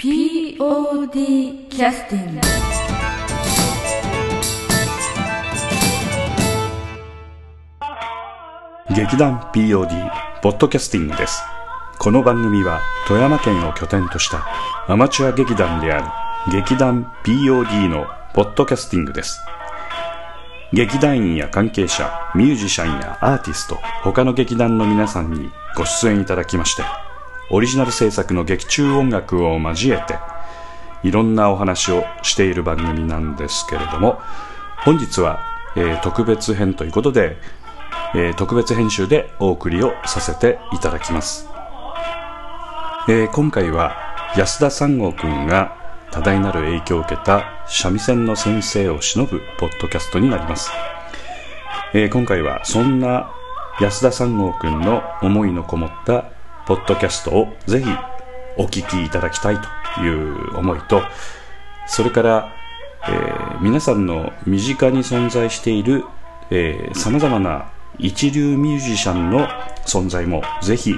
POD キャスティング劇団 POD ポッドキャスティングです。この番組は富山県を拠点としたアマチュア劇団である劇団 POD のポッドキャスティングです。劇団員や関係者ミュージシャンやアーティスト他の劇団の皆さんにご出演いただきましてオリジナル制作の劇中音楽を交えていろんなお話をしている番組なんですけれども本日は、えー特別編ということで、えー特別編集でお送りをさせていただきます、えー今回は安田三郷くんが多大なる影響を受けた三味線の先生を偲ぶポッドキャストになります、えー今回はそんな安田三郷くんの思いのこもったポッドキャストをぜひお聞きいただきたいという思いとそれから、えー皆さんの身近に存在しているさまざまな一流ミュージシャンの存在もぜひ、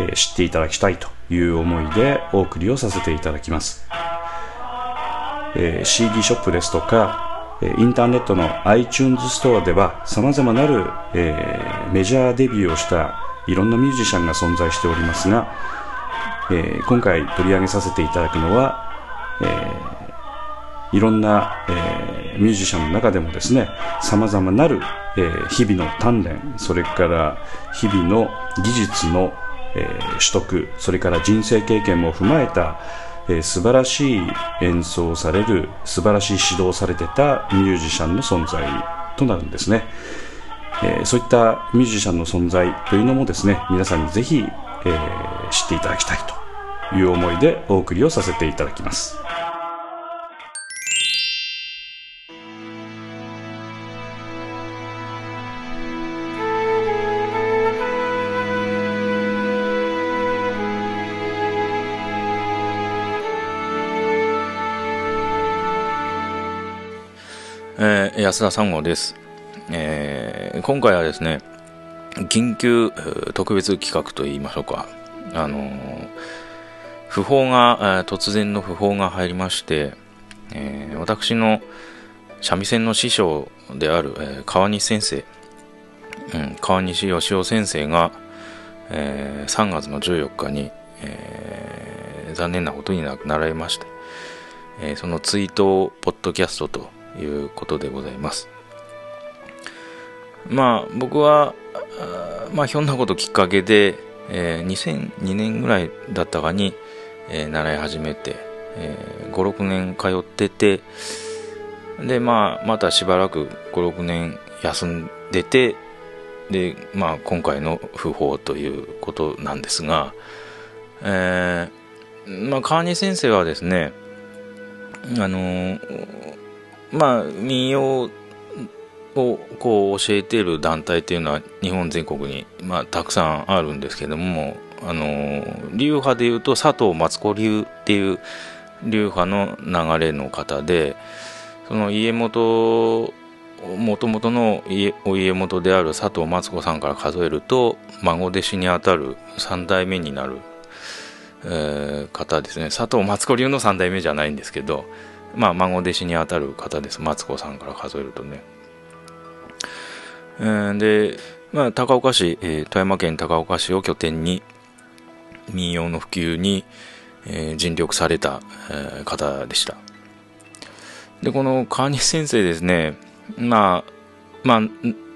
えー知っていただきたいという思いでお送りをさせていただきます、えー CD ショップですとかえーインターネットの iTunes ストアではさまざまなる、えーメジャーデビューをしたいろんなミュージシャンが存在しておりますが、えー今回取り上げさせていただくのは、えーいろんな、えーミュージシャンの中でもですね、様々なる、えー日々の鍛錬、それから日々の技術の、えー取得、それから人生経験も踏まえた、えー素晴らしい演奏される、素晴らしい指導されてたミュージシャンの存在となるんですね。えーそういったミュージシャンの存在というのもですね、皆さんにぜひ、えー知っていただきたいという思いでお送りをさせていただきます。えー安田三郷です、えー今回はですね緊急特別企画といいましょうかあのー訃報が、突然の訃報が入りまして、えー私の三味線の師匠である、えー川西先生、うん、川西義雄先生が、えー3月の14日に、えー残念なことにななられまして、えーその追悼ポッドキャストということでございます。まあ僕は、まあひょんなこときっかけで、えー2002年ぐらいだったかに、えー習い始めて、えー5、6年通ってて、でまあまたしばらく5、6年休んでて、でまあ今回の訃報ということなんですが、えーまあ川西先生はですね、あのーまあ民謡をこう教えている団体っていうのは日本全国に、まあ、たくさんあるんですけどもあの流派でいうと佐藤松子流っていう流派の流れの方でその家元もともとのお家元である佐藤松子さんから数えると孫弟子にあたる3代目になる、方ですね。佐藤松子流の3代目じゃないんですけどまあ孫弟子にあたる方です。松子さんから数えるとね、で、まあ、高岡市、えー富山県高岡市を拠点に民謡の普及に、えー尽力された、えー方でした。でこの川西先生ですねまあまあ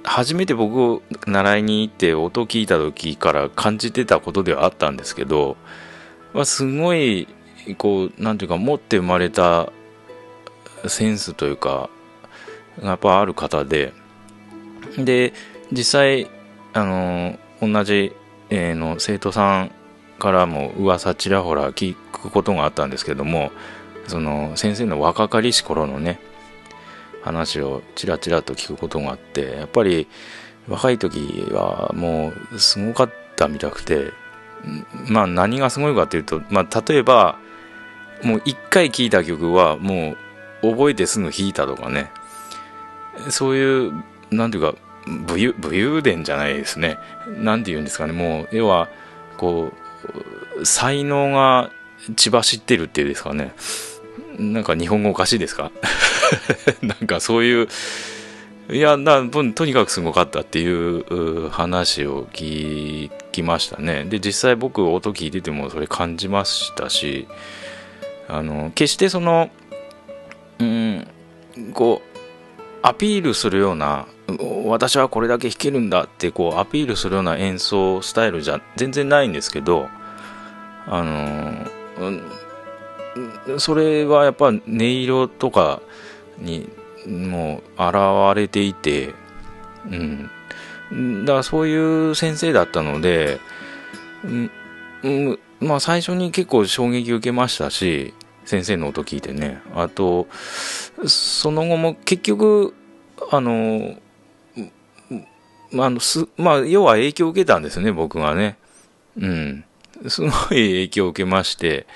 初めて僕を習いに行って音を聞いた時から感じてたことではあったんですけど、まあ、すごいこうなんていうか持って生まれたセンスというかやっぱある方でで実際あの同じ、えーの生徒さんからも噂ちらほら聞くことがあったんですけどもその先生の若かりし頃のね話をちらちらと聞くことがあってやっぱり若い時はもうすごかったみたくてまあ何がすごいかっていうと、まあ、例えばもう一回聴いた曲はもう覚えてすぐ弾いたとかね。そういうなんていうか武勇武勇伝じゃないですね。なんて言うんですかね。もう要はこう才能が血走ってるっていうんですかね。なんか日本語おかしいですか？なんかそういういやなとにかくすごかったっていう話を聞きましたね。で実際僕音聞いててもそれ感じましたしあの決してそのうんこうアピールするような私はこれだけ弾けるんだってこうアピールするような演奏スタイルじゃ全然ないんですけどあのそれはやっぱ音色とかにもう現れていてうん。だからそういう先生だったので、まあ最初に結構衝撃受けましたし先生の音聞いてね。あとその後も結局あのあのすまあ要は影響を受けたんですね僕がね。うん。すごい影響を受けまして。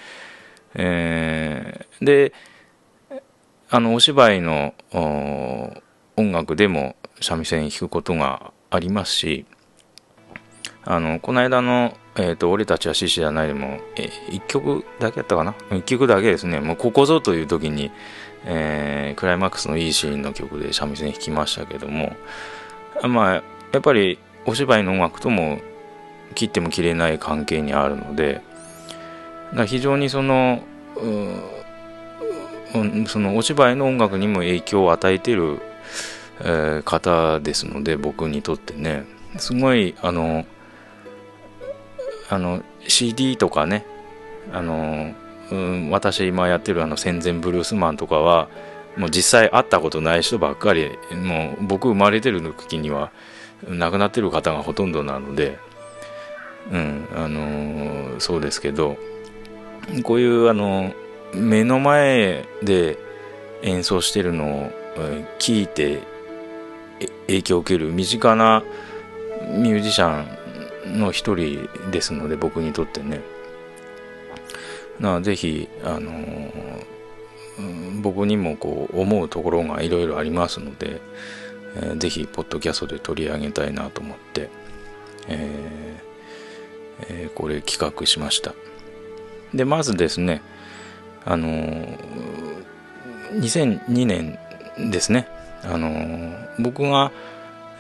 えー、であのお芝居の音楽でも三味線弾くことがありますしあのこの間のえーと、俺たちは獅子じゃないでも、え1曲だけやったかな？1曲だけですね。もうここぞという時に、えー、クライマックスのいいシーンの曲で三味線弾きましたけども。まあやっぱりお芝居の音楽とも切っても切れない関係にあるので非常にそのそのお芝居の音楽にも影響を与えてる、えー、方ですので僕にとってね。すごいあのあの CD とかねあの、うん、私今やってるあの戦前ブルースマンとかはもう実際会ったことない人ばっかりもう僕生まれてる時には亡くなってる方がほとんどなのでうんあのそうですけどこういうあの目の前で演奏してるのを聞いて影響を受ける身近なミュージシャンの一人ですので僕にとってね。なぜひあの僕にもこう思うところがいろいろありますので、えー、ぜひポッドキャストで取り上げたいなと思って、えーえー、これ企画しました。でまずですねあの2002年ですね。あの僕が、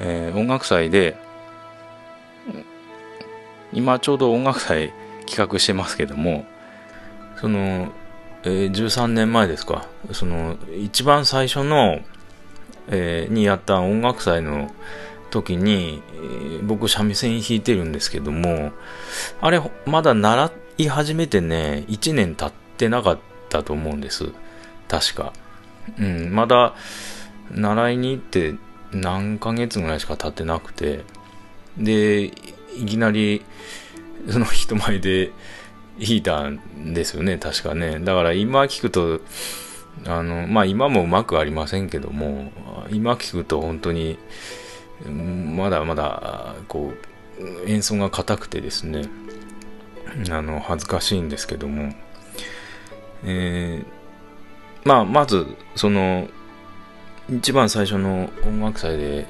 えー、音楽祭で今ちょうど音楽祭企画してますけどもその、えー、13年前ですか。その一番最初の、えー、にやった音楽祭の時に、えー、僕三味線弾いてるんですけどもあれまだ習い始めてね1年経ってなかったと思うんです。確か。うんまだ習いに行って何ヶ月ぐらいしか経ってなくてでいきなりその人前で弾いたんですよね確かね。だから今聞くとあのまあ今もうまくありませんけども今聞くと本当にまだまだこう演奏が硬くてですねあの恥ずかしいんですけども、えー、まあまずその一番最初の音楽祭で、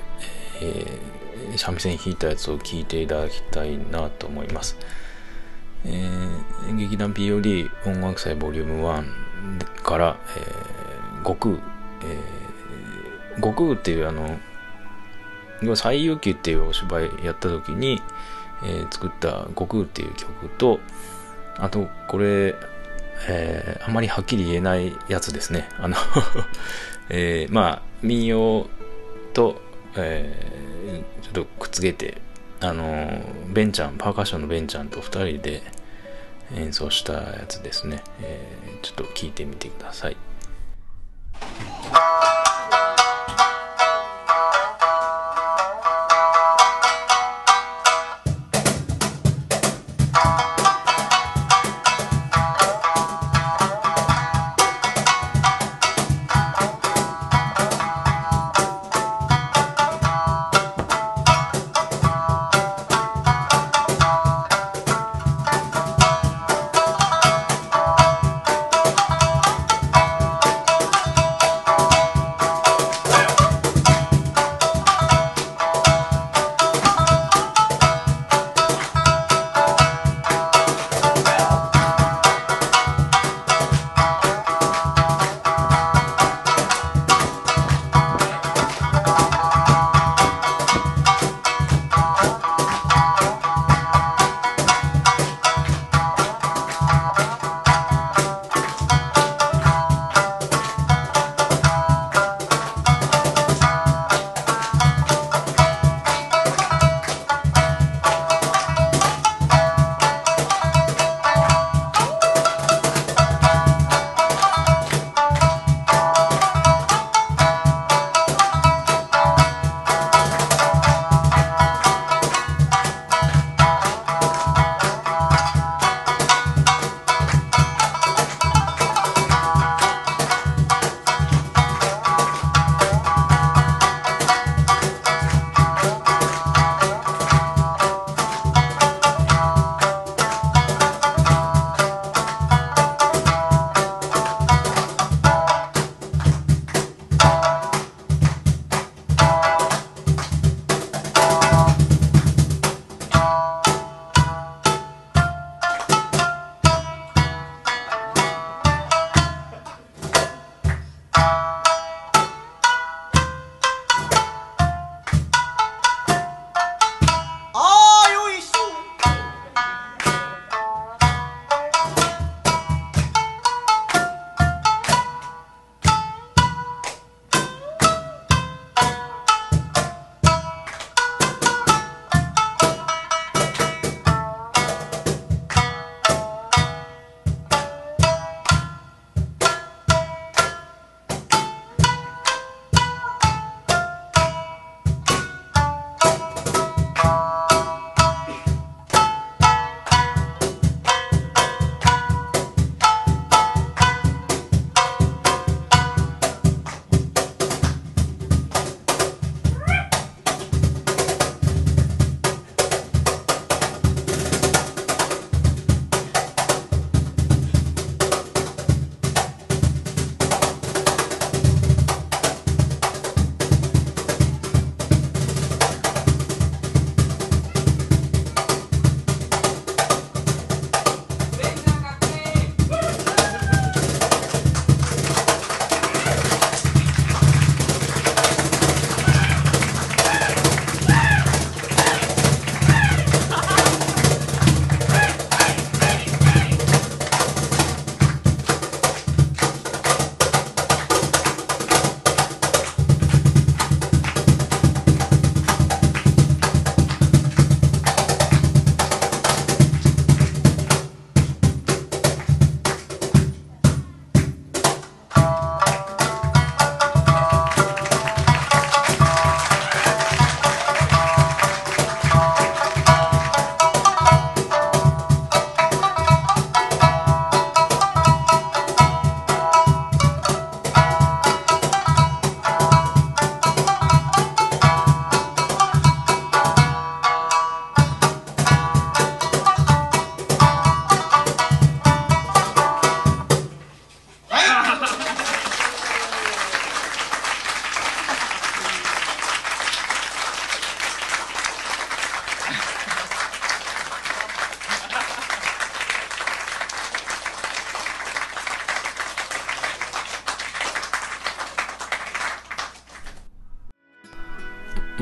えー三味線弾いたやつを聴いていただきたいなと思います。えー、劇団 POD 音楽祭ボリューム1から、えー、悟空、えー、悟空っていうあの、西遊記っていうお芝居やった時に、えー、作った悟空っていう曲と、あと、これ、えー、あまりはっきり言えないやつですね。あの えー、まあ、民謡と、えちょっとくっつけて、あの、ベンちゃん、パーカッションのベンちゃんと2人で演奏したやつですね。えー、ちょっと聞いてみてください。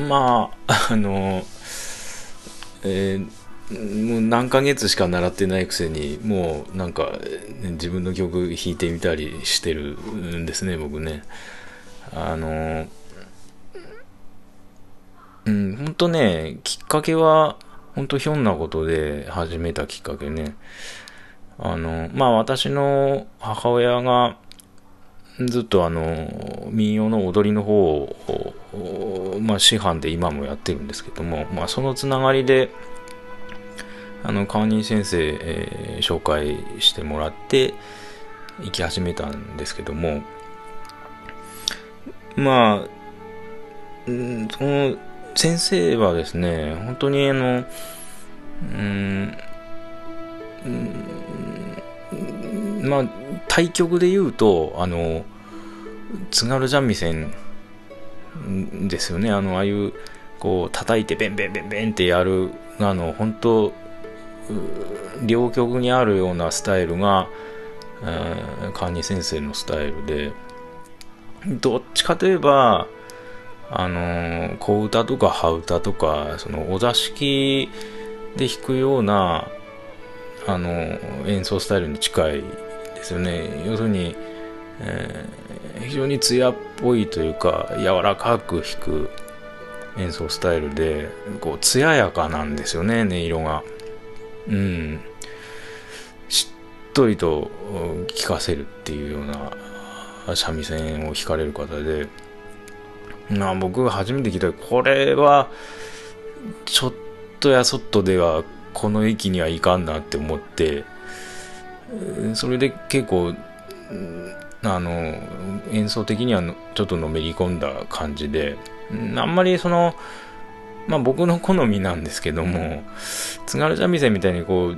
まああのえー、もう何ヶ月しか習ってないくせにもうなんか自分の曲弾いてみたりしてるんですね僕ね。あのうん本当ねきっかけは本当ひょんなことで始めたきっかけね。あのまあ私の母親がずっとあの民謡の踊りの方を、まあ、師範で今もやってるんですけども、まあ、そのつながりであの川西先生、えー、紹介してもらって行き始めたんですけどもまあ、ん、その先生はですね本当にあのうんまあ対局で言うとあの津軽三味線ですよね。あのああいうこう叩いてベンベンベンベンってやるあの本当両極にあるようなスタイルが、えー、カニ先生のスタイルでどっちかといえばあの小唄とか羽唄とかそのお座敷で弾くようなあの演奏スタイルに近いですよね。要するに、えー、非常に艶っぽいというか柔らかく弾く演奏スタイルでこう艶やかなんですよね音色が。うん。しっとりと聴かせるっていうような三味線を弾かれる方で。まあ僕が初めて聞いたこれはちょっとやそっとではこの駅にはいかんなって思ってそれで結構あの演奏的にはちょっとのめり込んだ感じであんまりそのまあ僕の好みなんですけども津軽三味線みたいにこ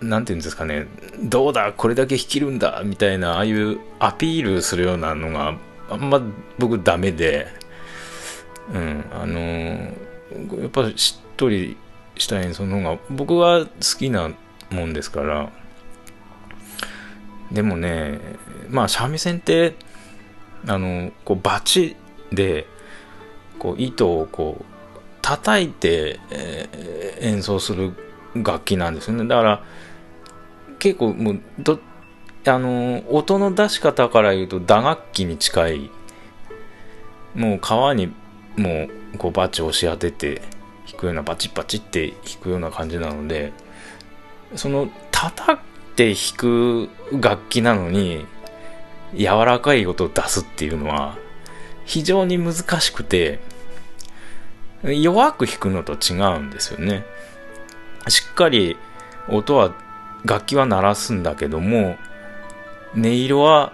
うなんていうんですかねどうだこれだけ弾けるんだみたいなああいうアピールするようなのがあんま僕ダメでうんあのやっぱしっとりした演奏の方が僕は好きなもんですからでもねまあ三味線ってあのこうバチでこう糸をこう叩いて、えー、演奏する楽器なんですよね。だから結構もうどあの音の出し方から言うと打楽器に近いもう皮にもうこうバチ押し当てて弾くようなバチバチって弾くような感じなのでその叩て弾く楽器なのに柔らかい音を出すっていうのは非常に難しくて弱く弾くのと違うんですよね。しっかり音は楽器は鳴らすんだけども音色は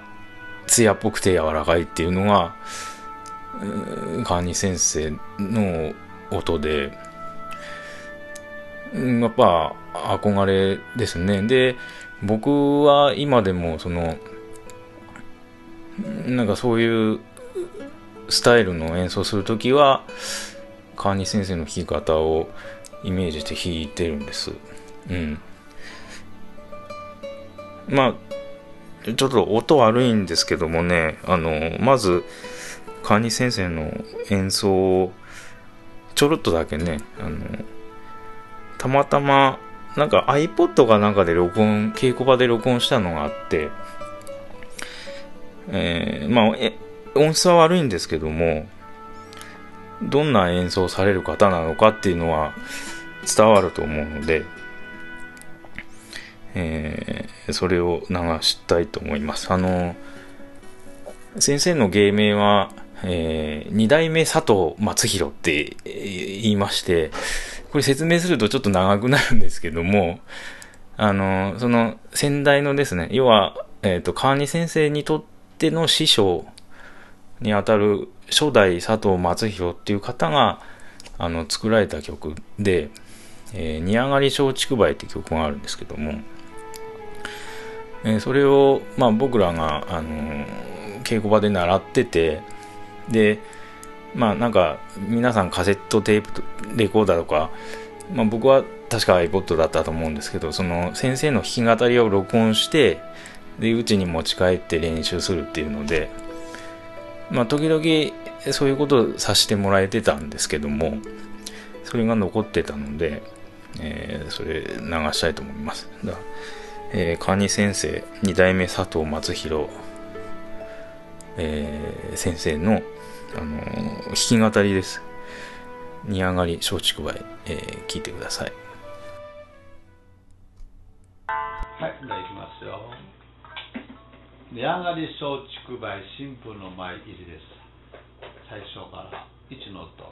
艶っぽくて柔らかいっていうのが川西先生の音でやっぱ憧れですね。で僕は今でもそのなんかそういうスタイルの演奏する時は川西先生の弾き方をイメージして弾いてるんです。うん。まあちょっと音悪いんですけどもねあのまず川西先生の演奏をちょろっとだけねあのたまたまなんか iPod かなんかで録音稽古場で録音したのがあってえー、まあ音質は悪いんですけどもどんな演奏される方なのかっていうのは伝わると思うので、えー、それを流したいと思います。あの、先生の芸名は、えー、二代目佐藤松弘って言いまして、これ説明するとちょっと長くなるんですけども、あの、その先代のですね、要は、えっ、ー、と、川西先生にとっての師匠にあたる初代佐藤松弘っていう方があの作られた曲で「えー、煮上がり松竹梅」って曲があるんですけども、えー、それを、まあ、僕らが、あの、稽古場で習っててでまあなんか皆さんカセットテープレコーダーとか、まあ、僕は確か iPod だったと思うんですけどその先生の弾き語りを録音してでうちに持ち帰って練習するっていうのでまあ、時々そういうことをさせてもらえてたんですけどもそれが残ってたので、えー、それ流したいと思います。だ、えー、カニ先生2代目佐藤松弘、えー、先生の、あのー、弾き語りです。煮上がり松竹梅、えー、聞いてください。はいじゃあいきますよ。値上がり松竹梅新婦の舞入りです。最初から1の音2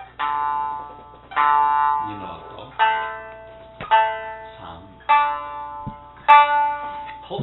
の音3ほ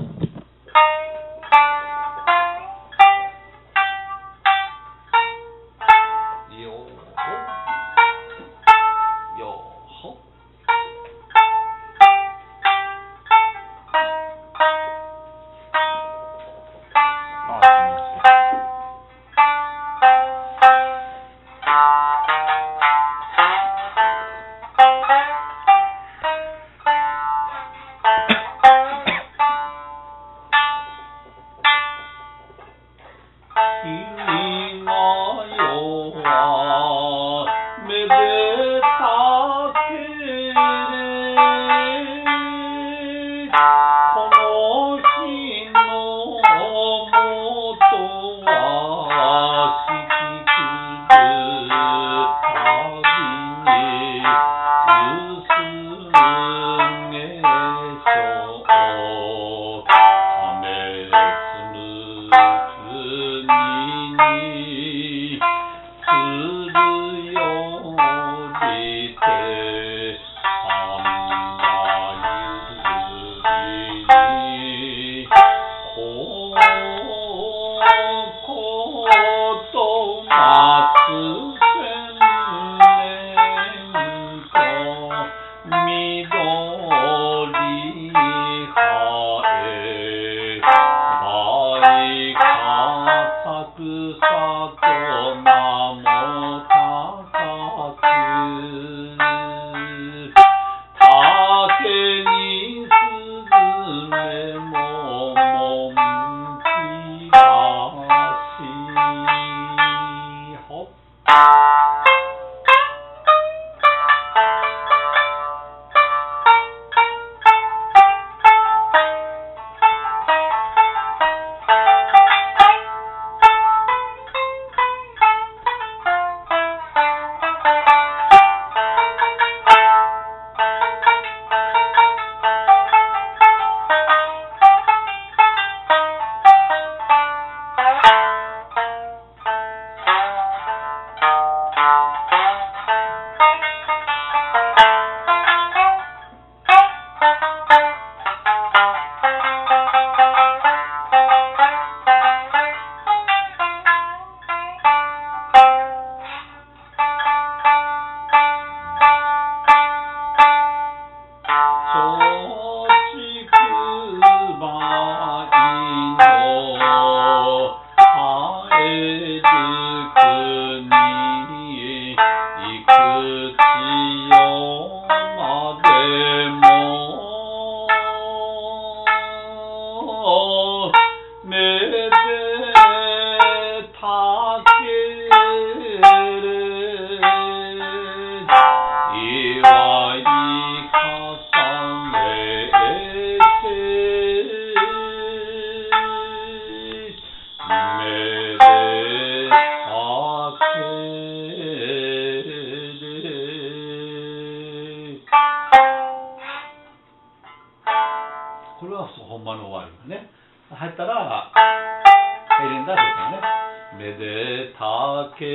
けれ。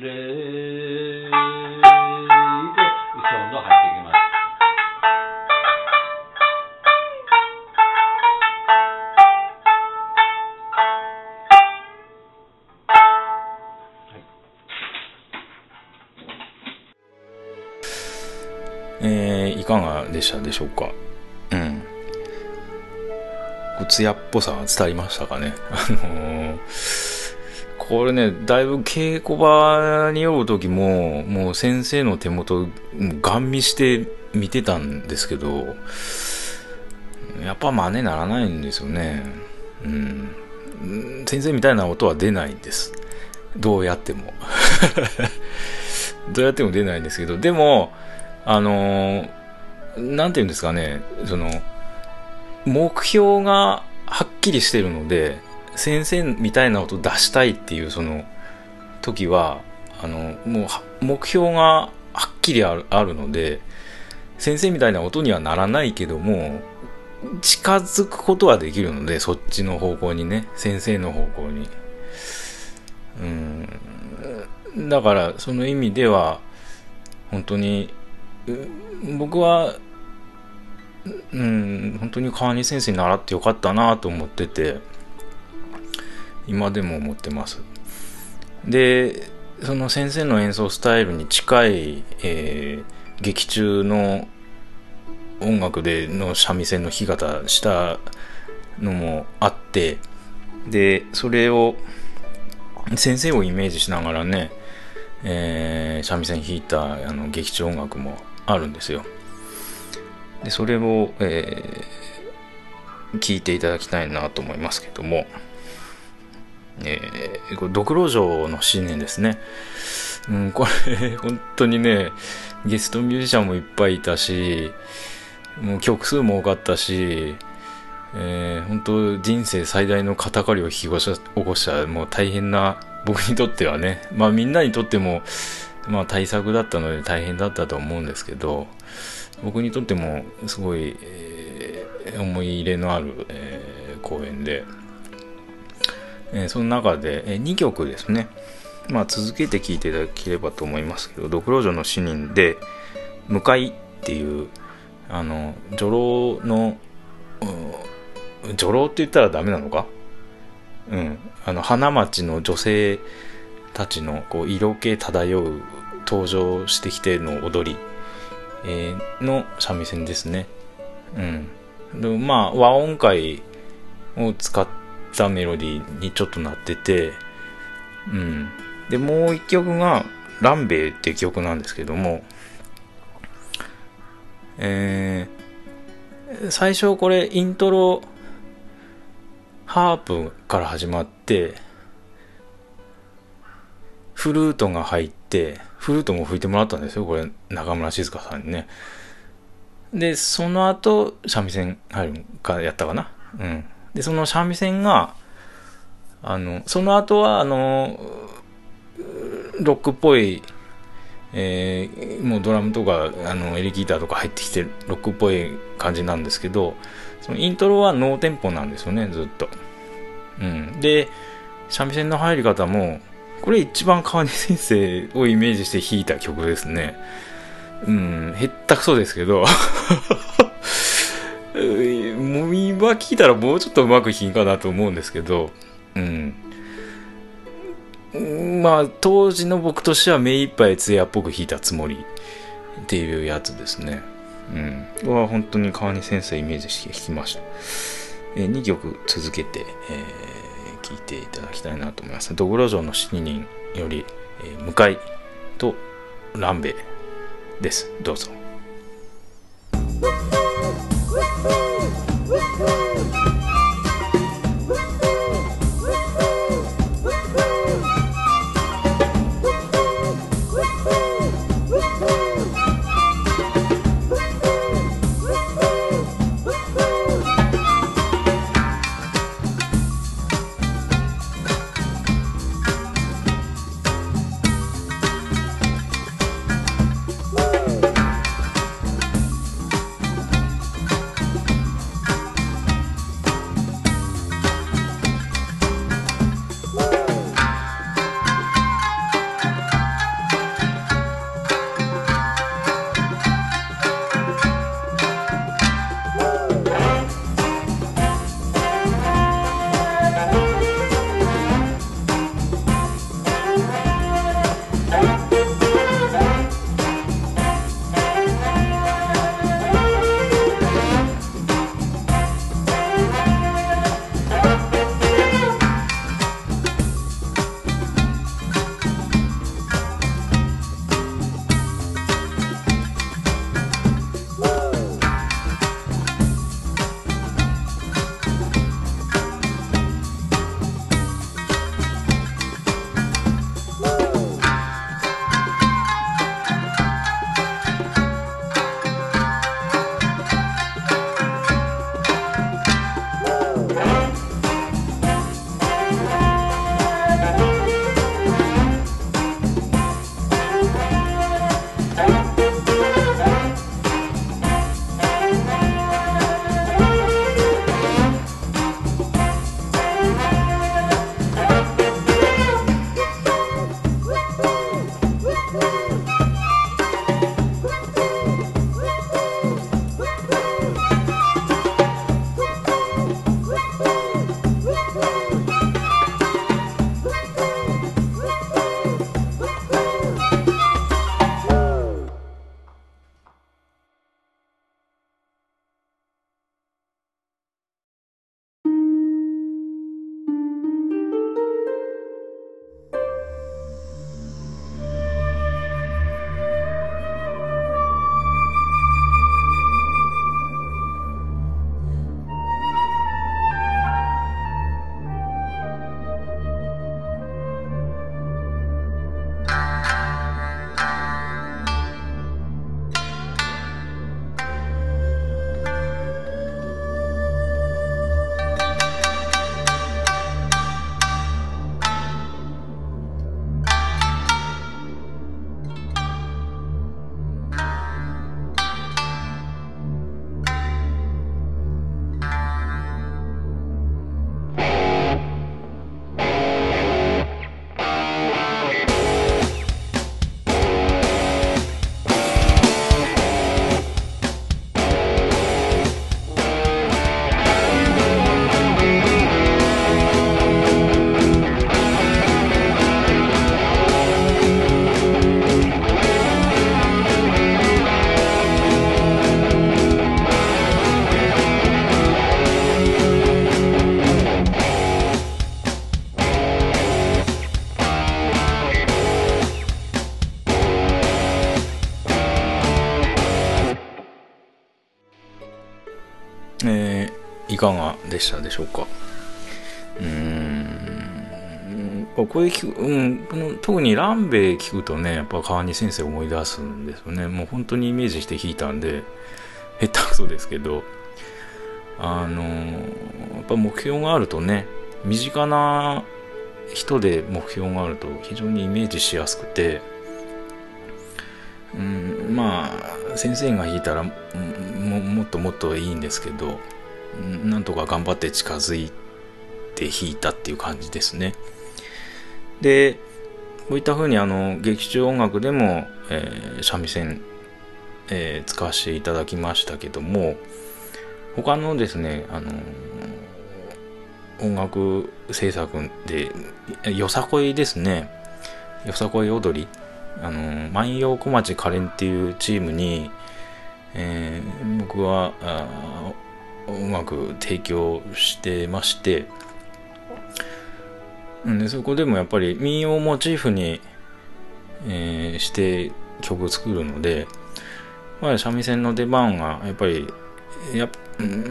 で一音入っていきますえーいかがでしたでしょうか？うん。こう艶っぽさが伝わりましたかね？あのーこれねだいぶ稽古場に酔う時ももう先生の手元もうガン見して見てたんですけどやっぱ真似ならないんですよね。うん。先生みたいな音は出ないんです。どうやっても。どうやっても出ないんですけど。でもあのなんていうんですかね。その目標がはっきりしてるので先生みたいな音出したいっていうその時はあのもう目標がはっきりあるあるので先生みたいな音にはならないけども近づくことはできるのでそっちの方向にね先生の方向に。うん。だからその意味では本当に僕はうん本当に川西先生に習ってよかったなと思ってて今でも思ってます。でその先生の演奏スタイルに近い、えー、劇中の音楽での三味線の弾き方したのもあってでそれを先生をイメージしながらね、えー、三味線弾いたあの劇中音楽もあるんですよ。でそれを、えー、聞いていただきたいなと思いますけども。えー、これ、ドクロ城の新年ですね。うん、これ、本当にね、ゲストミュージシャンもいっぱいいたし、もう曲数も多かったし、えー、本当人生最大の肩刈りを引き起こした、もう大変な、僕にとってはね、まあみんなにとっても、まあ対策だったので大変だったと思うんですけど、僕にとってもすごい、えー、思い入れのある、えー、公演で、えー、その中で、えー、2曲ですね、まあ、続けて聴いていただければと思いますけど「ドクロ城の死人」で「向かい」っていうあの女郎の女郎って言ったらダメなのか？うん。あの花街の女性たちのこう色気漂う登場してきての踊り、えー、の三味線ですね。うん。まあ和音階を使ってたメロディーにちょっとなってて、うん。で、もう一曲が、ランベイっていう曲なんですけども、えー、最初これイントロ、ハープから始まって、フルートが入って、フルートも吹いてもらったんですよ、これ、中村静香さんにね。で、その後、三味線入るかやったかな。うん。で、その三味線が、あの、その後は、あの、ロックっぽい、えー、もうドラムとか、あの、エレキギターとか入ってきて、ロックっぽい感じなんですけど、そのイントロはノーテンポなんですよね、ずっと。うん。で、三味線の入り方も、これ一番川根先生をイメージして弾いた曲ですね。うん、へったくそですけど もう今聞いたらもうちょっとうまく弾いかなと思うんですけど、うん。まあ、当時の僕としては目いっぱい艶っぽく弾いたつもりっていうやつですね。うん。は本当に川西先生イメージして弾きました。えー、2曲続けて、えー、聴いていただきたいなと思います。ドグロ城の7人より、えー、向かいとランベです。どうぞ。かしたでしょうか？うーん。これ聞く、うん、この特にランベ聞くとねやっぱ川西先生思い出すんですよね。もう本当にイメージして弾いたんで下手くそですけどあのやっぱ目標があるとね身近な人で目標があると非常にイメージしやすくてうんまあ先生が弾いたらももっともっといいんですけどなんとか頑張って近づいて弾いたっていう感じですね。でこういった風にあの劇中音楽でも、えー、三味線、えー、使わせていただきましたけども他のですねあの音楽制作でよさこいですね。よさこい踊り。あの万葉小町かれんっていうチームに、えー、僕は音楽提供してましてでそこでもやっぱり民謡をモチーフに、えー、して曲を作るので、まあ、三味線の出番がやっぱりや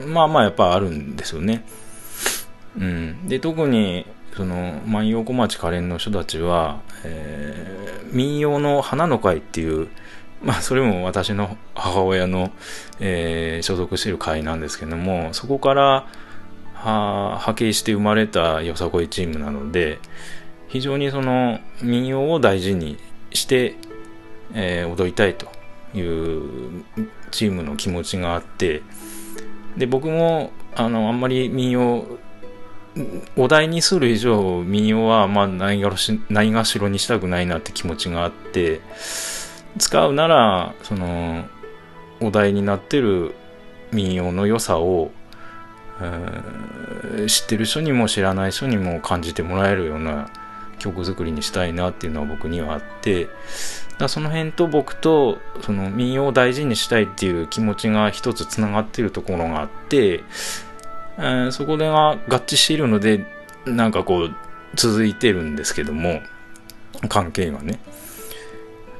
まあまあやっぱあるんですよね。うん、で特にその万葉小町かれんの人たちは、えー、民謡の花の会っていうまあそれも私の母親の、えー、所属している会なんですけどもそこから派遣して生まれたよさこいチームなので非常にその民謡を大事にして、えー、踊りたいというチームの気持ちがあってで僕もあのあんまり民謡お題にする以上民謡はまあないがしないがしろにしたくないなって気持ちがあって使うならそのお題になってる民謡の良さを、知ってる人にも知らない人にも感じてもらえるような曲作りにしたいなっていうのは僕にはあってだその辺と僕とその民謡を大事にしたいっていう気持ちが一つつながってるところがあってえー、そこでが合致しているので、なんかこう、続いてるんですけども、関係がね。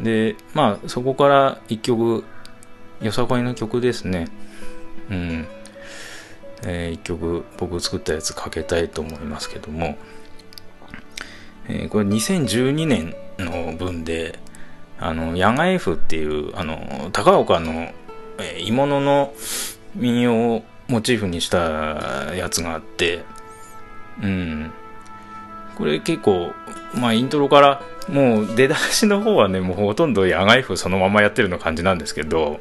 で、まあ、そこから一曲、よさこいの曲ですね。うん。えー、一曲、僕作ったやつかけたいと思いますけども、えー、これ2012年の分で、あの、野外譜っていう、あの、高岡の、えー、鋳物の民謡をモチーフにしたやつがあって、うん。これ結構、まあイントロからもう出だしの方はね、もうほとんど野外風そのままやってるの感じなんですけど、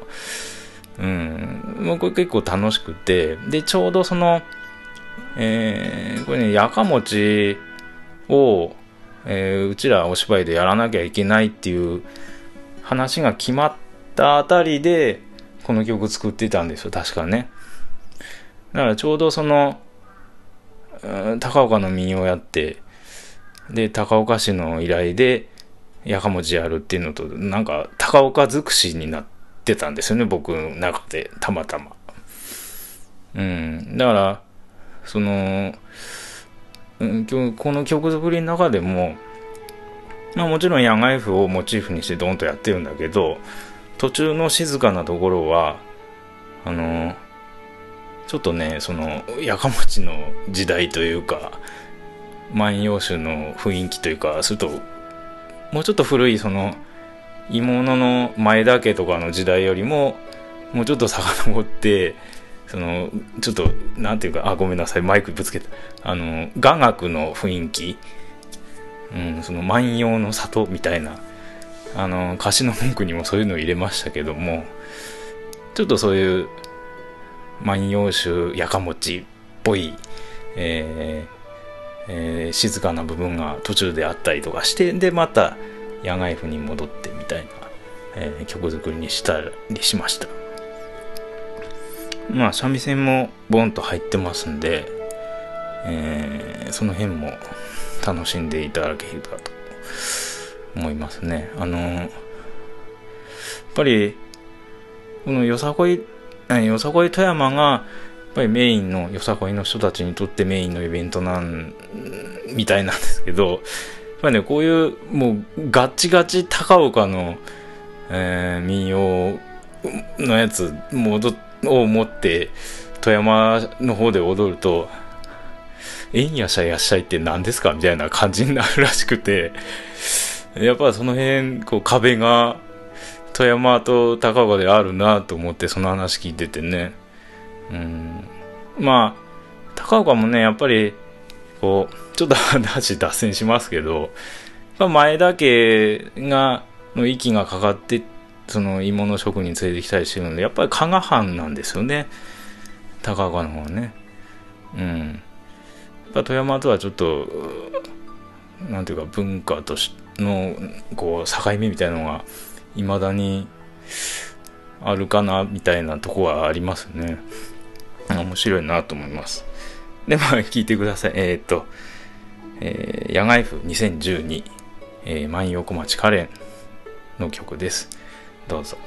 うん。もうこれ結構楽しくて、で、ちょうどその、えー、これね、やかもちを、えー、うちらお芝居でやらなきゃいけないっていう話が決まったあたりで、この曲作ってたんですよ、確かね。だからちょうどその、高岡の民謡やって、で、高岡市の依頼で、やかもちやるっていうのと、なんか、高岡尽くしになってたんですよね、僕の中で、たまたま。うん。だから、その、うん、この曲作りの中でも、まあもちろん野外譜をモチーフにしてドンとやってるんだけど、途中の静かなところは、あの、ちょっとねそのやかもちの時代というか万葉集の雰囲気というかするともうちょっと古いその鋳物の前田家とかの時代よりももうちょっと遡ってそのちょっとなんていうかあごめんなさいマイクぶつけた。あの雅楽の雰囲気、うん、その万葉の里みたいな。あの歌詞の文句にもそういうのを入れましたけどもちょっとそういう万葉集やかもちっぽい、えーえー、静かな部分が途中であったりとかしてでまた野外譜に戻ってみたいな、えー、曲作りにしたりしました。まあ三味線もボンと入ってますんで、えー、その辺も楽しんでいただければと思いますね。あのやっぱりこのよさこいよさこい富山が、っぱりメインのよさこいの人たちにとってメインのイベントなん、みたいなんですけど、やっぱりね、こういう、もう、ガチガチ高岡の、えー、民謡のやつもを持って富山の方で踊ると「えんやしゃいやっしゃいって何ですか?」みたいな感じになるらしくてやっぱその辺こう壁が富山と高岡であるなと思ってその話聞いててねうん。まあ高岡もねやっぱりこうちょっと話脱線しますけど前田家がの息がかかってその鋳物職人連れてきたりしてるのでやっぱり加賀藩なんですよね。高岡の方はね。うん。やっぱ富山とはちょっとなんていうか文化としのこう境目みたいなのがいまだにあるかなみたいなとこはありますね。面白いなと思います。でまあ聞いてください。えー、っと、えー、野外譜2012、えー、万葉小町カレンの曲です。どうぞ。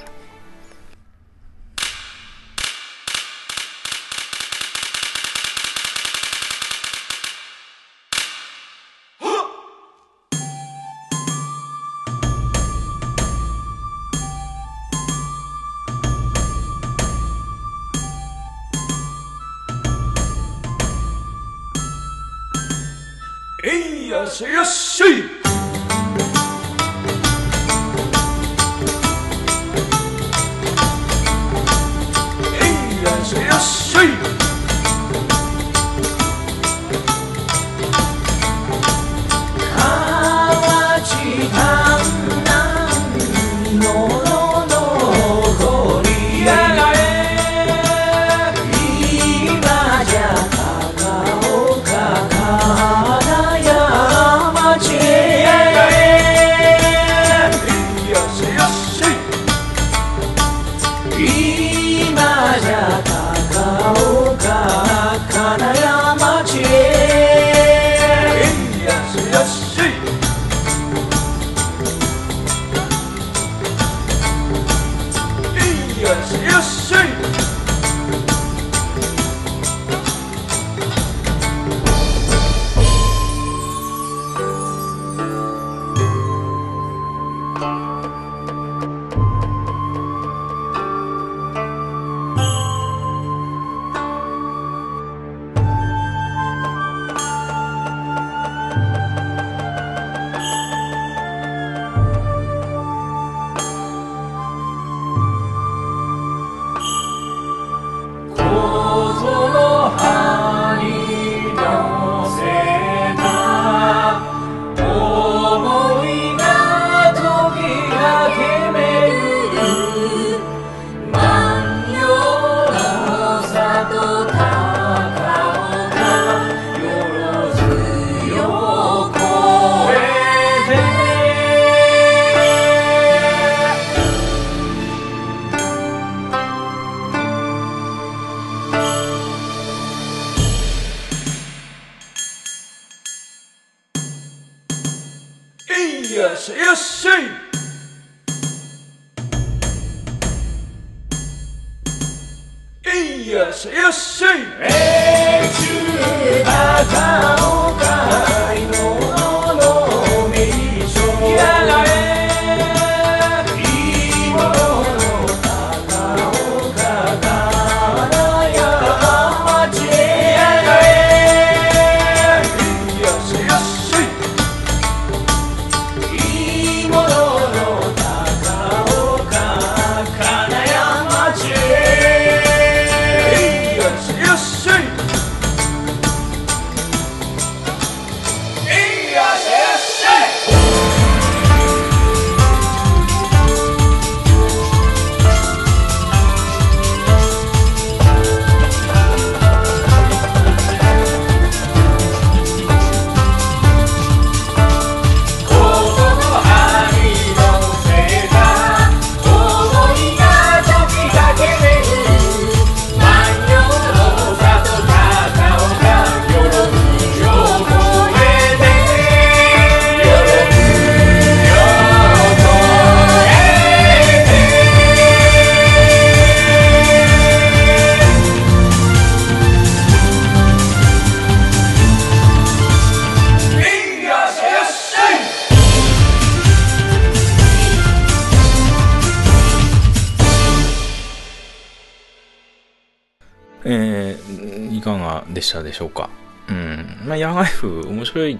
えい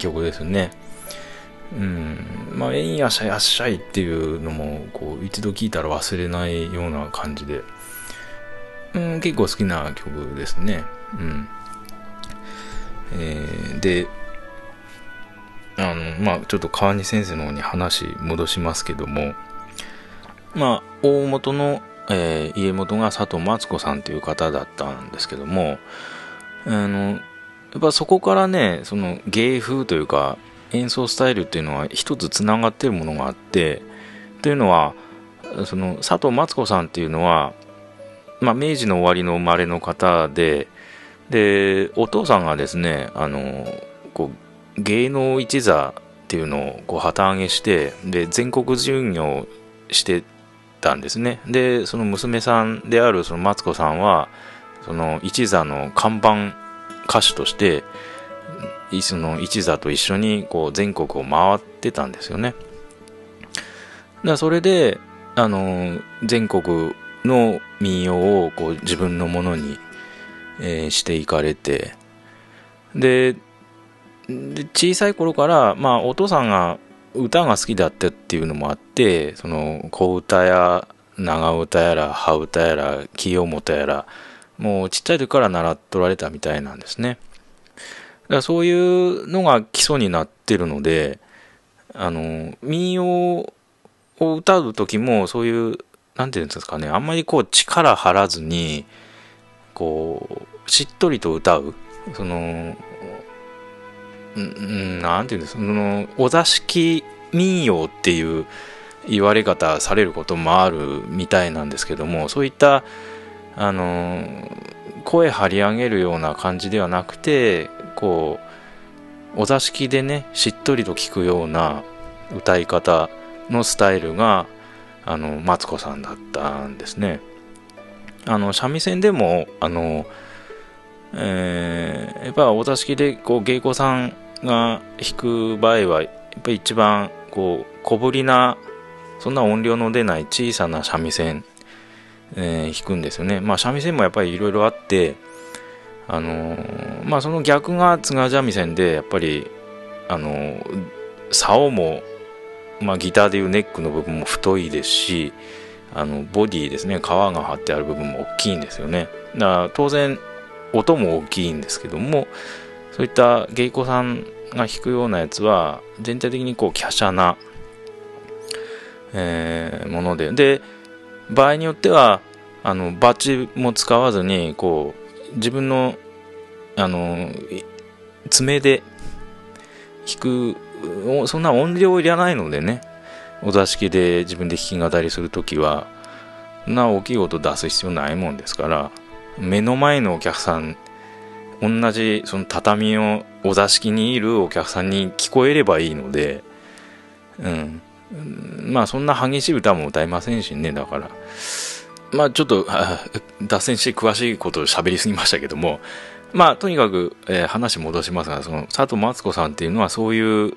曲ですね。うん。まあ、えんやしゃやっしゃいっていうのも、こう、一度聴いたら忘れないような感じで、うん、結構好きな曲ですね。うん。えー、で、あの、まあ、ちょっと川西先生の方に話戻しますけども、まあ、大元の、えー、家元が佐藤松子さんという方だったんですけども、あの、やっぱそこからね、その芸風というか、演奏スタイルっていうのは一つつながってるものがあって、というのは、その佐藤松子さんっていうのは、まあ、明治の終わりの生まれの方で、で、お父さんがですね、あの、こう、芸能一座っていうのをこう旗揚げして、で、全国巡業してたんですね。で、その娘さんであるそのマツコさんは、その一座の看板歌手として、その一座と一緒にこう全国を回ってたんですよね。だそれで、あの、全国の民謡をこう自分のものに、えー、していかれて、で、で小さい頃から、まあ、お父さんが歌が好きだったっていうのもあってその小唄や長唄やら羽唄やら清本やらもうちっちゃい時から習っとられたみたいなんですね。だからそういうのが基礎になってるのであの民謡を歌う時もそういう何て言うんですかねあんまりこう力張らずにこうしっとりと歌う。そのうん、なんていうんですか、その、お座敷民謡っていう言われ方されることもあるみたいなんですけども、そういった、あの、声張り上げるような感じではなくて、こう、お座敷でね、しっとりと聞くような歌い方のスタイルが、あの、マツコさんだったんですね。あの、三味線でも、あの、えー、やっぱお座敷でこう芸妓さんが弾く場合はやっぱ一番こう小ぶりなそんな音量の出ない小さな三味線、えー、弾くんですよね。まあ三味線もやっぱりいろいろあってあのー、まあその逆が津賀三味線でやっぱりあのー、竿も、まあ、ギターでいうネックの部分も太いですしあのボディですね。皮が張ってある部分も大きいんですよね。だから当然音も大きいんですけどもそういった芸妓さんが弾くようなやつは全体的にこう華奢な、えー、もので。で場合によってはあのバチも使わずにこう自分のあの爪で弾くそんな音量いらないのでねお座敷で自分で弾き語りする時はな大きい音出す必要ないもんですから目の前のお客さん同じその畳のお座敷にいるお客さんに聞こえればいいので、うん。まあそんな激しい歌も歌いませんしね、だから。まあちょっと脱線して詳しいことを喋りすぎましたけども、まあとにかく、えー、話戻しますが、その佐藤マツ子さんっていうのはそういう、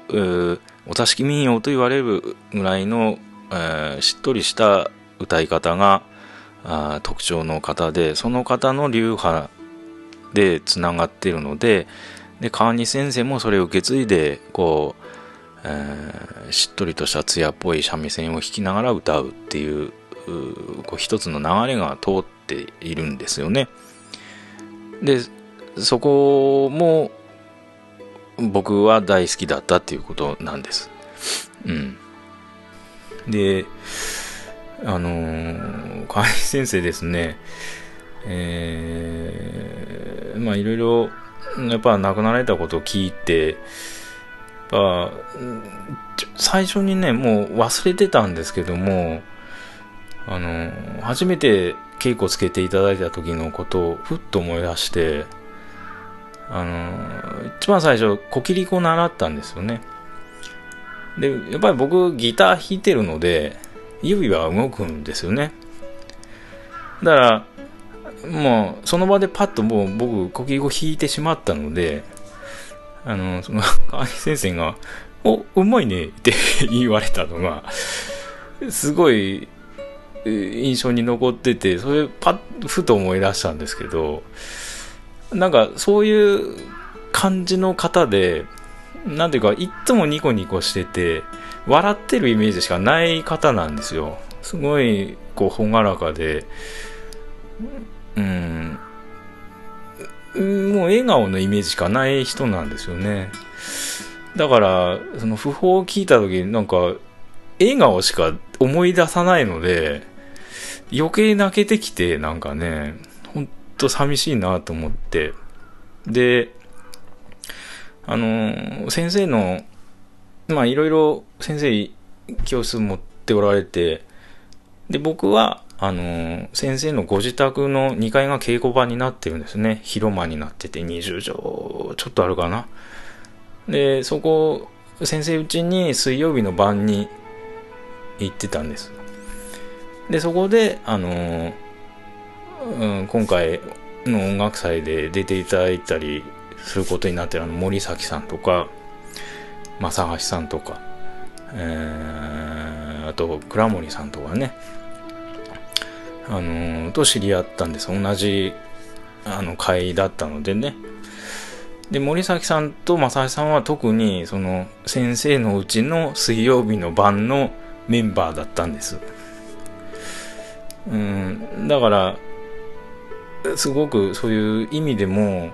うお座敷民謡と言われるぐらいの、えー、しっとりした歌い方があ特徴の方で、その方の流派でつながっているのでで川西先生もそれを受け継いでこう、えー、しっとりとした艶っぽい三味線を弾きながら歌うっていうこう一つの流れが通っているんですよね。でそこも僕は大好きだったっていうことなんです。うん。で、あのー、川西先生ですね、えー、まあいろいろ、やっぱ亡くなられたことを聞いて、ぱ、最初にね、もう忘れてたんですけども、あの、初めて稽古つけていただいた時のことをふっと思い出して、あの、一番最初、コキリコ習ったんですよね。で、やっぱり僕ギター弾いてるので、指は動くんですよね。だから、もうその場でパッともう僕呼吸を引いてしまったのであのその 川西先生が「おうまいね」って言われたのがすごい印象に残っててそれパッふと思い出したんですけどなんかそういう感じの方でなんていうかいっつもニコニコしてて笑ってるイメージしかない方なんですよ。すごいこう朗らかでうん。もう笑顔のイメージしかない人なんですよね。だからその訃報を聞いた時になんか笑顔しか思い出さないので余計泣けてきてなんかねほんと寂しいなと思って。であの先生のまあいろいろ先生教室持っておられてで僕はあの先生のご自宅の2階が稽古場になってるんですね。広間になってて20畳ちょっとあるかな。でそこ先生うちに水曜日の晩に行ってたんです。でそこであの、うん、今回の音楽祭で出ていただいたりすることになってるあの森崎さんとか正橋さんとか、えー、あと倉森さんとかね。あのと知り合ったんです。同じあの会だったのでね。で森崎さんと正橋さんは特にその先生のうちの水曜日の晩のメンバーだったんです。うん。だからすごくそういう意味でも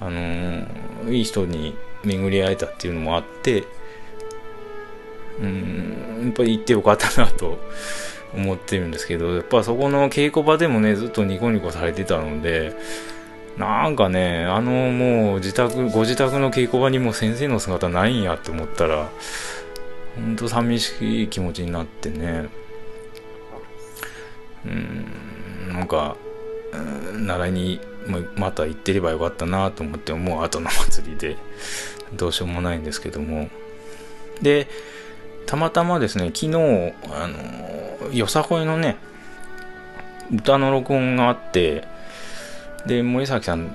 あのいい人に巡り会えたっていうのもあってうん。やっぱり行ってよかったなと思ってるんですけどやっぱそこの稽古場でもねずっとニコニコされてたのでなんかねあのもう自宅ご自宅の稽古場にも先生の姿ないんやって思ったらほんと寂しい気持ちになってね。うんなんか習いにまた行ってればよかったなと思ってもう後の祭りで。どうしようもないんですけども。でたまたまですね昨日あのよさこいのね歌の録音があってで森崎さん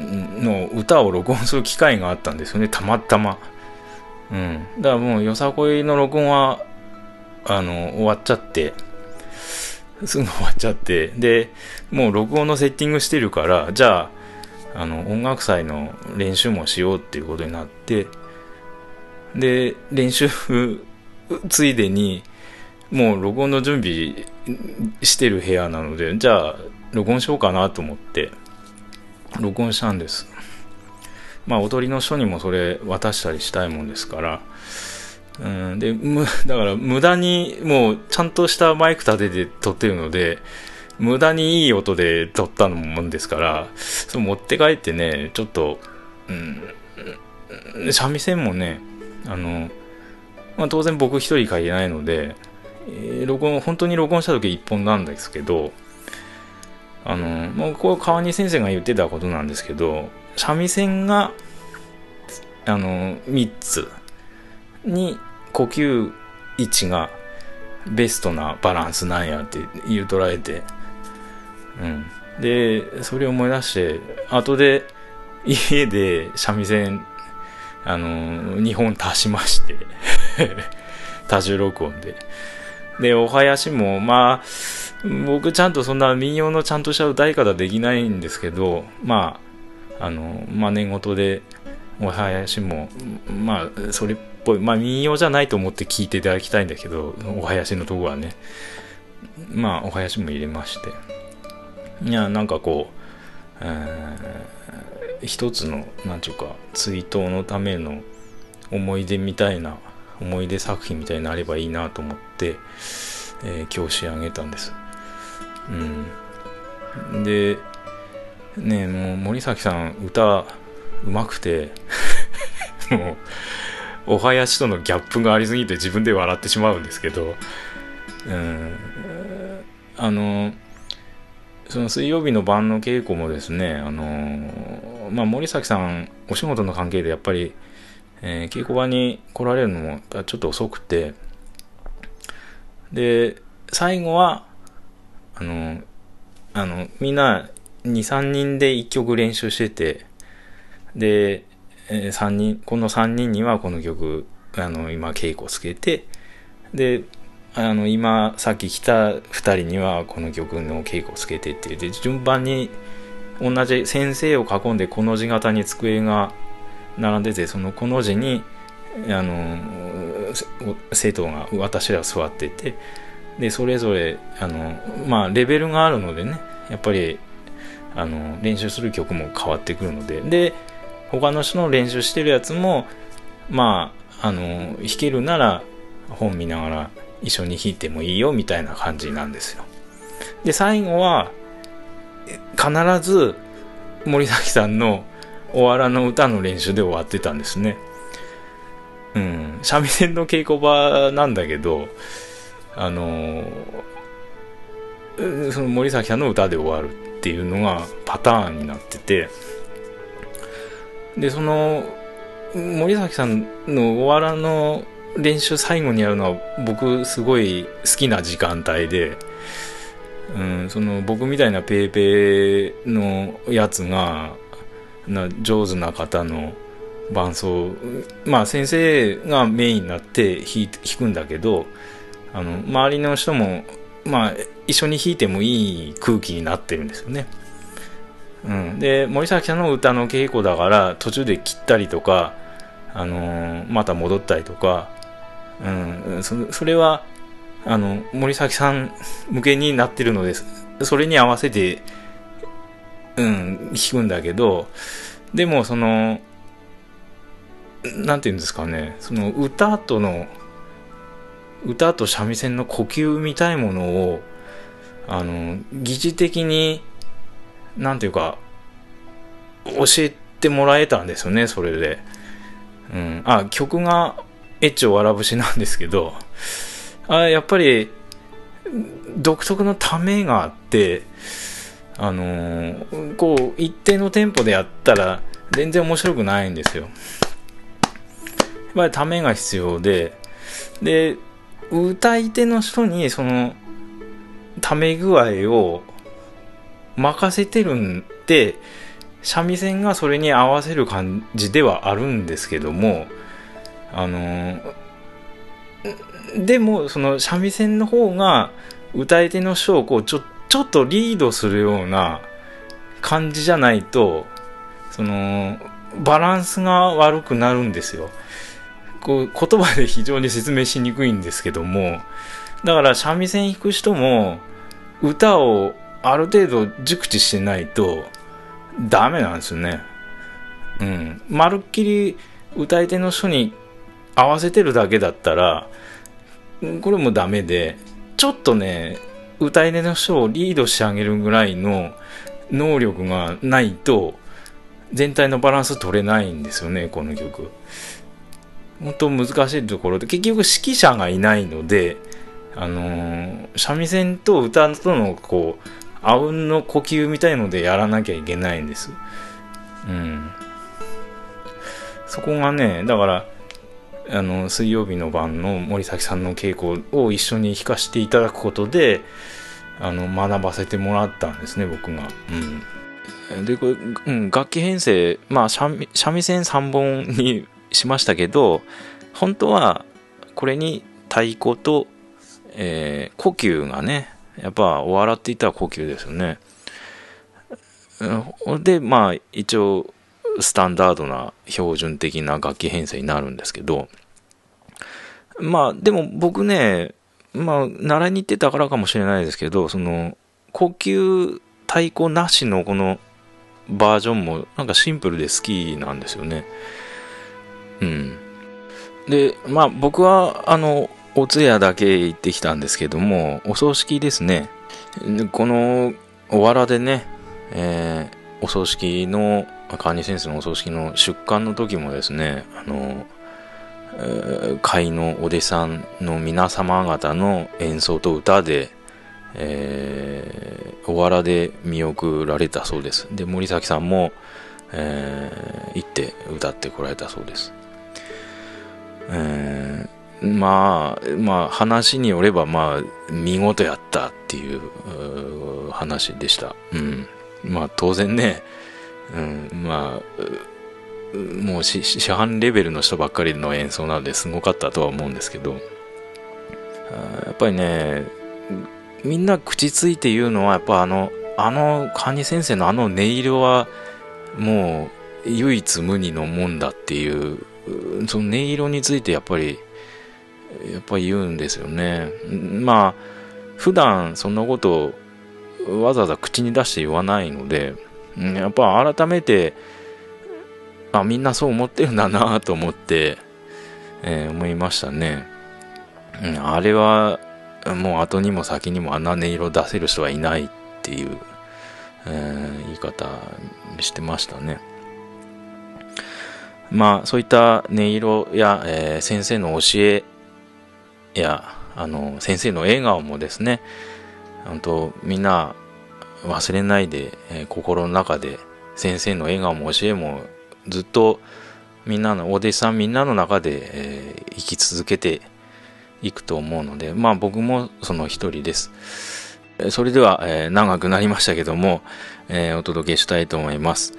の歌を録音する機会があったんですよねたまたま。うん。だからもうよさこいの録音はあの終わっちゃってすぐ終わっちゃってでもう録音のセッティングしてるからじゃああの音楽祭の練習もしようっていうことになってで練習 ついでにもう録音の準備してる部屋なのでじゃあ録音しようかなと思って録音したんです。まあ踊りの書にもそれ渡したりしたいもんですから。うん、で、む、だから無駄にもうちゃんとしたマイク立てて撮ってるので、無駄にいい音で撮ったのもんですから、そ持って帰ってね、ちょっと、うん、三味線もね、あの、まあ、当然僕一人書いてないので、録音、本当に録音した時一本なんですけど、あの、もうこれ川西先生が言ってたことなんですけど、三味線が、あの、3つ。に呼吸位置がベストなバランスなんやって言うとられて、うん。で、それを思い出して、後で家で三味線、あの、2本足しまして 多重録音で。で、お囃子も、まあ、僕ちゃんとそんな民謡のちゃんとした歌い方できないんですけど、まあ、あの、真似事で、お囃子も、まあ、それっぽい、まあ民謡じゃないと思って聞いていただきたいんだけど、お囃子のとこはね、まあお囃子も入れまして、いや、なんかこう、えー、一つの、なんちゅうか、追悼のための思い出みたいな、思い出作品みたいになればいいなと思って、えー、今日仕上げたんです。うん。で、ねもう森崎さん歌うまくて もうお囃子とのギャップがありすぎて自分で笑ってしまうんですけど、うん、あのその水曜日の晩の稽古もですねあの、まあ、森崎さんお仕事の関係でやっぱり、えー、稽古場に来られるのもちょっと遅くてで最後はあのあのみんな23人で1曲練習しててでえー、3人この3人にはこの曲あの今稽古つけてであの今さっき来た2人にはこの曲の稽古つけてってで順番に同じ先生を囲んでこの字型に机が並んでてそのこの字にあの生徒が私ら座っててでそれぞれあの、まあ、レベルがあるのでねやっぱりあの練習する曲も変わってくるのでで他の人の練習してるやつもまああの弾けるなら本見ながら一緒に弾いてもいいよみたいな感じなんですよ。で最後は必ず森崎さんのおわらの歌の練習で終わってたんですね。うん。三味線の稽古場なんだけどあのその森崎さんの歌で終わるっていうのがパターンになっててでその森崎さんのおわらの練習最後にやるのは僕すごい好きな時間帯で、うん、その僕みたいなペーペーのやつがな上手な方の伴奏まあ先生がメインになって弾くんだけどあの周りの人もまあ一緒に弾いてもいい空気になってるんですよね。うん、で森崎さんの歌の稽古だから途中で切ったりとか、あのー、また戻ったりとか、うん、そそれはあの森崎さん向けになってるのですそれに合わせて、うん、弾くんだけどでもそのなんていうんですかねその歌との歌と三味線の呼吸みたいものをあの疑似的になんていうか教えてもらえたんですよねそれで、うん、あ曲がエッチをわら節なんですけどあやっぱり独特のためがあってあのー、こう一定のテンポでやったら全然面白くないんですよ。やっぱりためが必要でで歌い手の人にそのため具合を任せてるんで三味線がそれに合わせる感じではあるんですけどもあのでもその三味線の方が歌い手の人をこうちょちょっとリードするような感じじゃないとそのバランスが悪くなるんですよ。こう言葉で非常に説明しにくいんですけども。だから三味線弾く人も歌をある程度熟知してないとダメなんですよね。うん。まるっきり歌い手の人に合わせてるだけだったらこれもダメでちょっとね歌い手の人をリードしてあげるぐらいの能力がないと全体のバランス取れないんですよねこの曲。本当難しいところで結局指揮者がいないのであのー、三味線と歌とのこうあうんの呼吸みたいのでやらなきゃいけないんです。うん。そこがねだからあの水曜日の晩の森崎さんの稽古を一緒に弾かせていただくことであの学ばせてもらったんですね僕が。うん、でこれ、うん、楽器編成まあ三味線3本にしましたけど本当はこれに太鼓と、えー、呼吸がねやっぱお笑っていたら呼吸ですよね。でまあ一応スタンダードな標準的な楽器編成になるんですけどまあでも僕ねまあ習いに行ってたからかもしれないですけどその呼吸太鼓なしのこのバージョンもなんかシンプルで好きなんですよね。うん。で、まあ僕はあの、お通夜だけ行ってきたんですけども、お葬式ですね。この、おわらでね、えー、お葬式の、カーニー先生のお葬式の出棺の時もですね、あの、会のお弟子さんの皆様方の演奏と歌で、えー、おわらで見送られたそうです。で、森崎さんも、えー、行って歌ってこられたそうです。えー、まあ、まあ、話によれば、まあ、見事やったっていう話でした。うん。まあ、当然ね、うん、まあ、もう市販レベルの人ばっかりの演奏なのですごかったとは思うんですけど、やっぱりね、みんな口ついて言うのは、やっぱあの、あのカニ先生のあの音色はもう唯一無二のもんだっていうその音色についてやっぱりやっぱり言うんですよね。まあ普段そんなことわざわざ口に出して言わないのでやっぱ改めてあみんなそう思ってるんだなと思って、えー、思いましたね、うん、あれはもう後にも先にもあんな音色出せる人はいないっていう、えー、言い方してましたね。まあそういった音色や、えー、先生の教えやあの先生の笑顔もですね本当みんな忘れないで、えー、心の中で先生の笑顔も教えもずっとみんなのお弟子さんみんなの中で、えー、生き続けていくと思うのでまあ僕もその一人です。それでは、えー、長くなりましたけども、えー、お届けしたいと思います、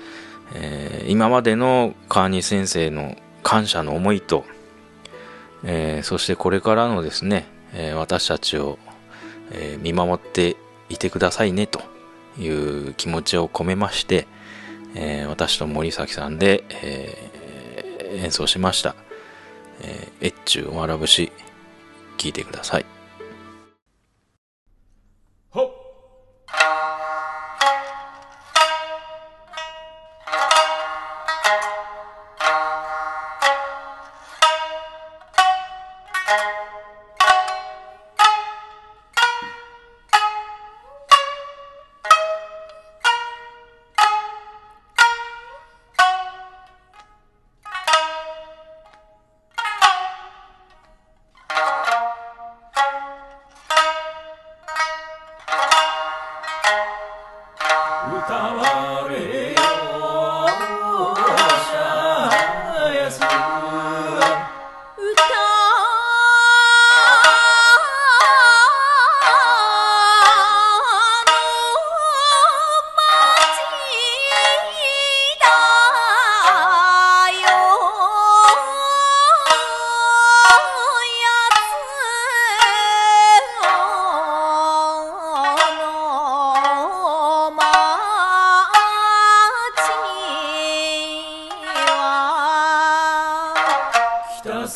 えー、今までの川西先生の感謝の思いと、えそしてこれからのですね、え私たちを、え見守っていてくださいねと。いう気持ちを込めまして、え私と森崎さんで、え演奏しました。えー、越中わら節聴いてください。ほっ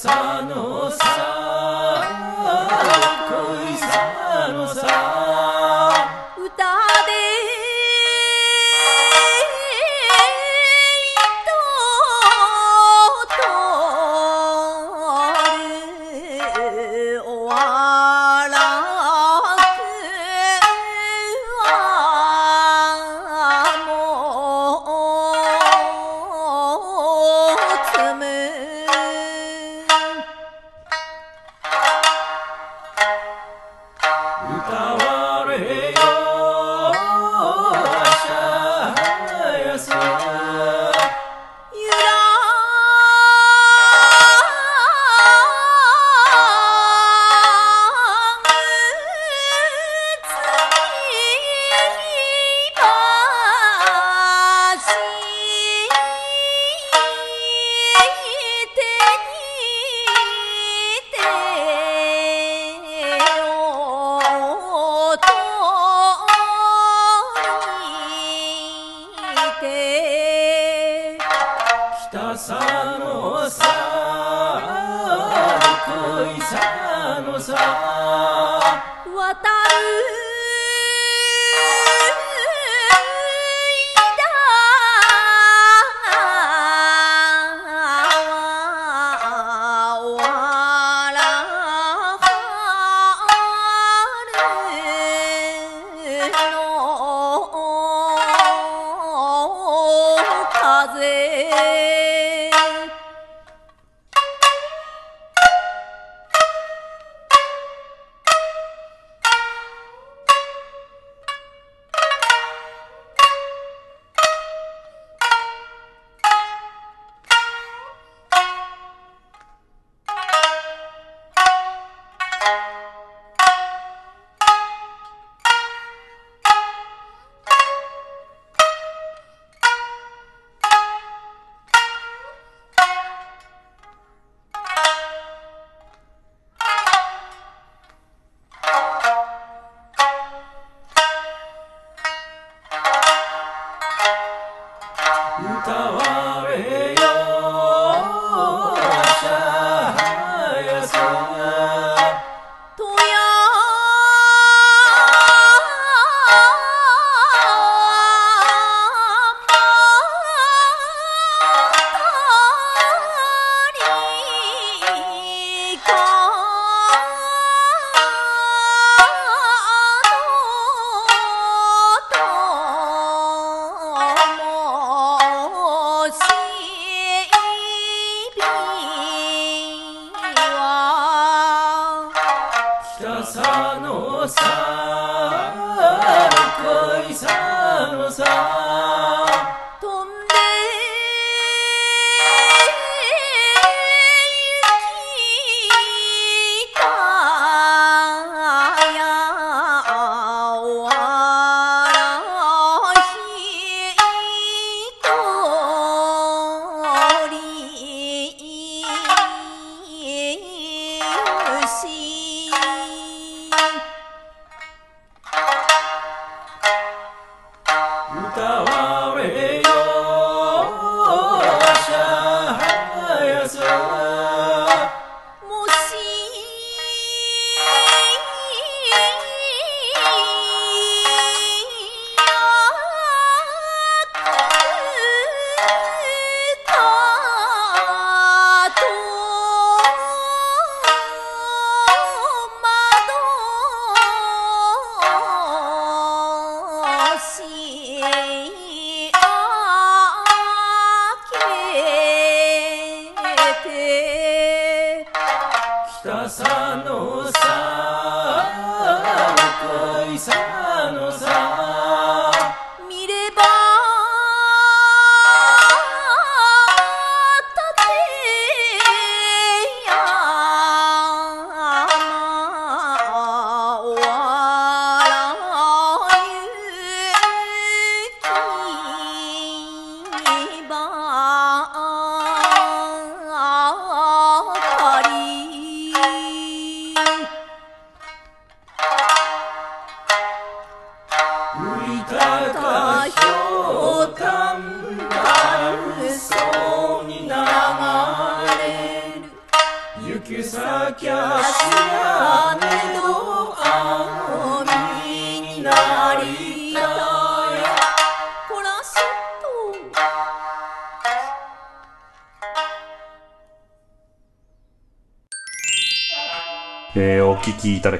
朝の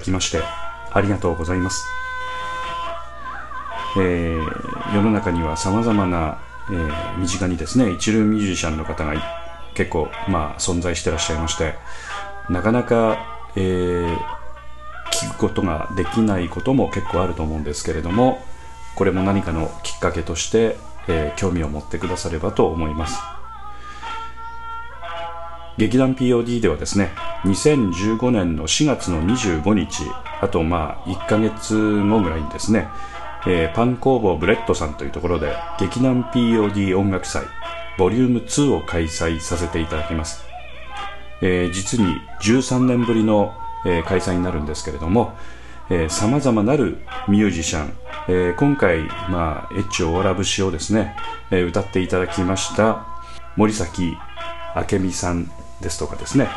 きましてありがとうございます、えー世の中にはさまざまな、えー身近にですね一流ミュージシャンの方が結構、まあ、存在してらっしゃいましてなかなか、えー聞くことができないことも結構あると思うんですけれどもこれも何かのきっかけとして、えー興味を持ってくださればと思います。劇団 POD ではですね2015年の4月の25日あとまあ1ヶ月後ぐらいにですね、えーパン工房ブレッドさんというところで劇団 POD 音楽祭ボリューム2を開催させていただきます、えー実に13年ぶりの、えー開催になるんですけれどもさまざまなるミュージシャン、えー今回、まあ、エッチオーラ節をですね、えー歌っていただきました森崎明美さんですとかですね、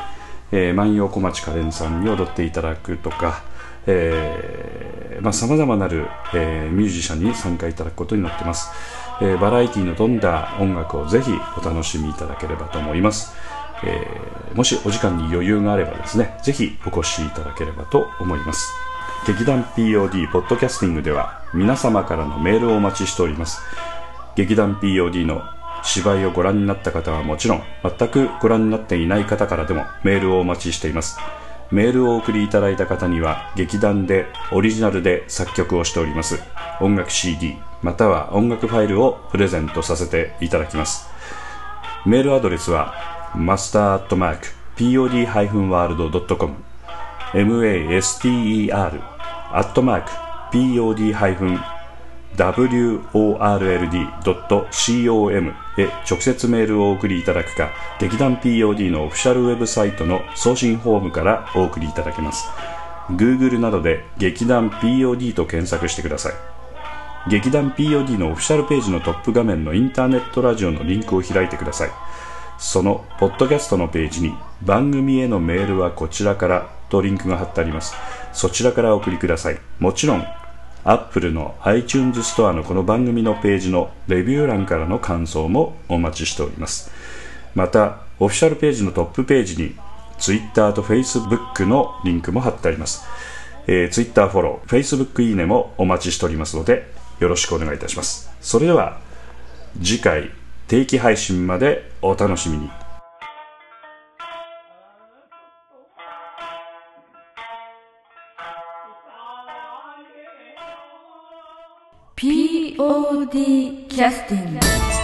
えー万葉小町カレンさんに踊っていただくとか、えーまあ、様々なる、えーミュージシャンに参加いただくことになっています、えーバラエティの富んだ音楽をぜひお楽しみいただければと思います、えーもしお時間に余裕があればですねぜひお越しいただければと思います。劇団 POD ポッドキャスティングでは皆様からのメールをお待ちしております。劇団 POD の芝居をご覧になった方はもちろん全くご覧になっていない方からでもメールをお待ちしています。メールをお送りいただいた方には劇団でオリジナルで作曲をしております音楽 CD または音楽ファイルをプレゼントさせていただきます。メールアドレスは master.pod-world.com master.pod-world.com world.com へ直接メールをお送りいただくか劇団 POD のオフィシャルウェブサイトの送信フォームからお送りいただけます。Google などで劇団 POD と検索してください。劇団 POD のオフィシャルページのトップ画面のインターネットラジオのリンクを開いてください。そのポッドキャストのページに番組へのメールはこちらからとリンクが貼ってあります。そちらからお送りください。もちろん Apple の iTunes ストアのこの番組のページのレビュー欄からの感想もお待ちしております。またオフィシャルページのトップページに Twitter と Facebook のリンクも貼ってあります、えー Twitter フォロー Facebook いいねもお待ちしておりますのでよろしくお願いいたします。それでは次回定期配信までお楽しみに。POD キャスティング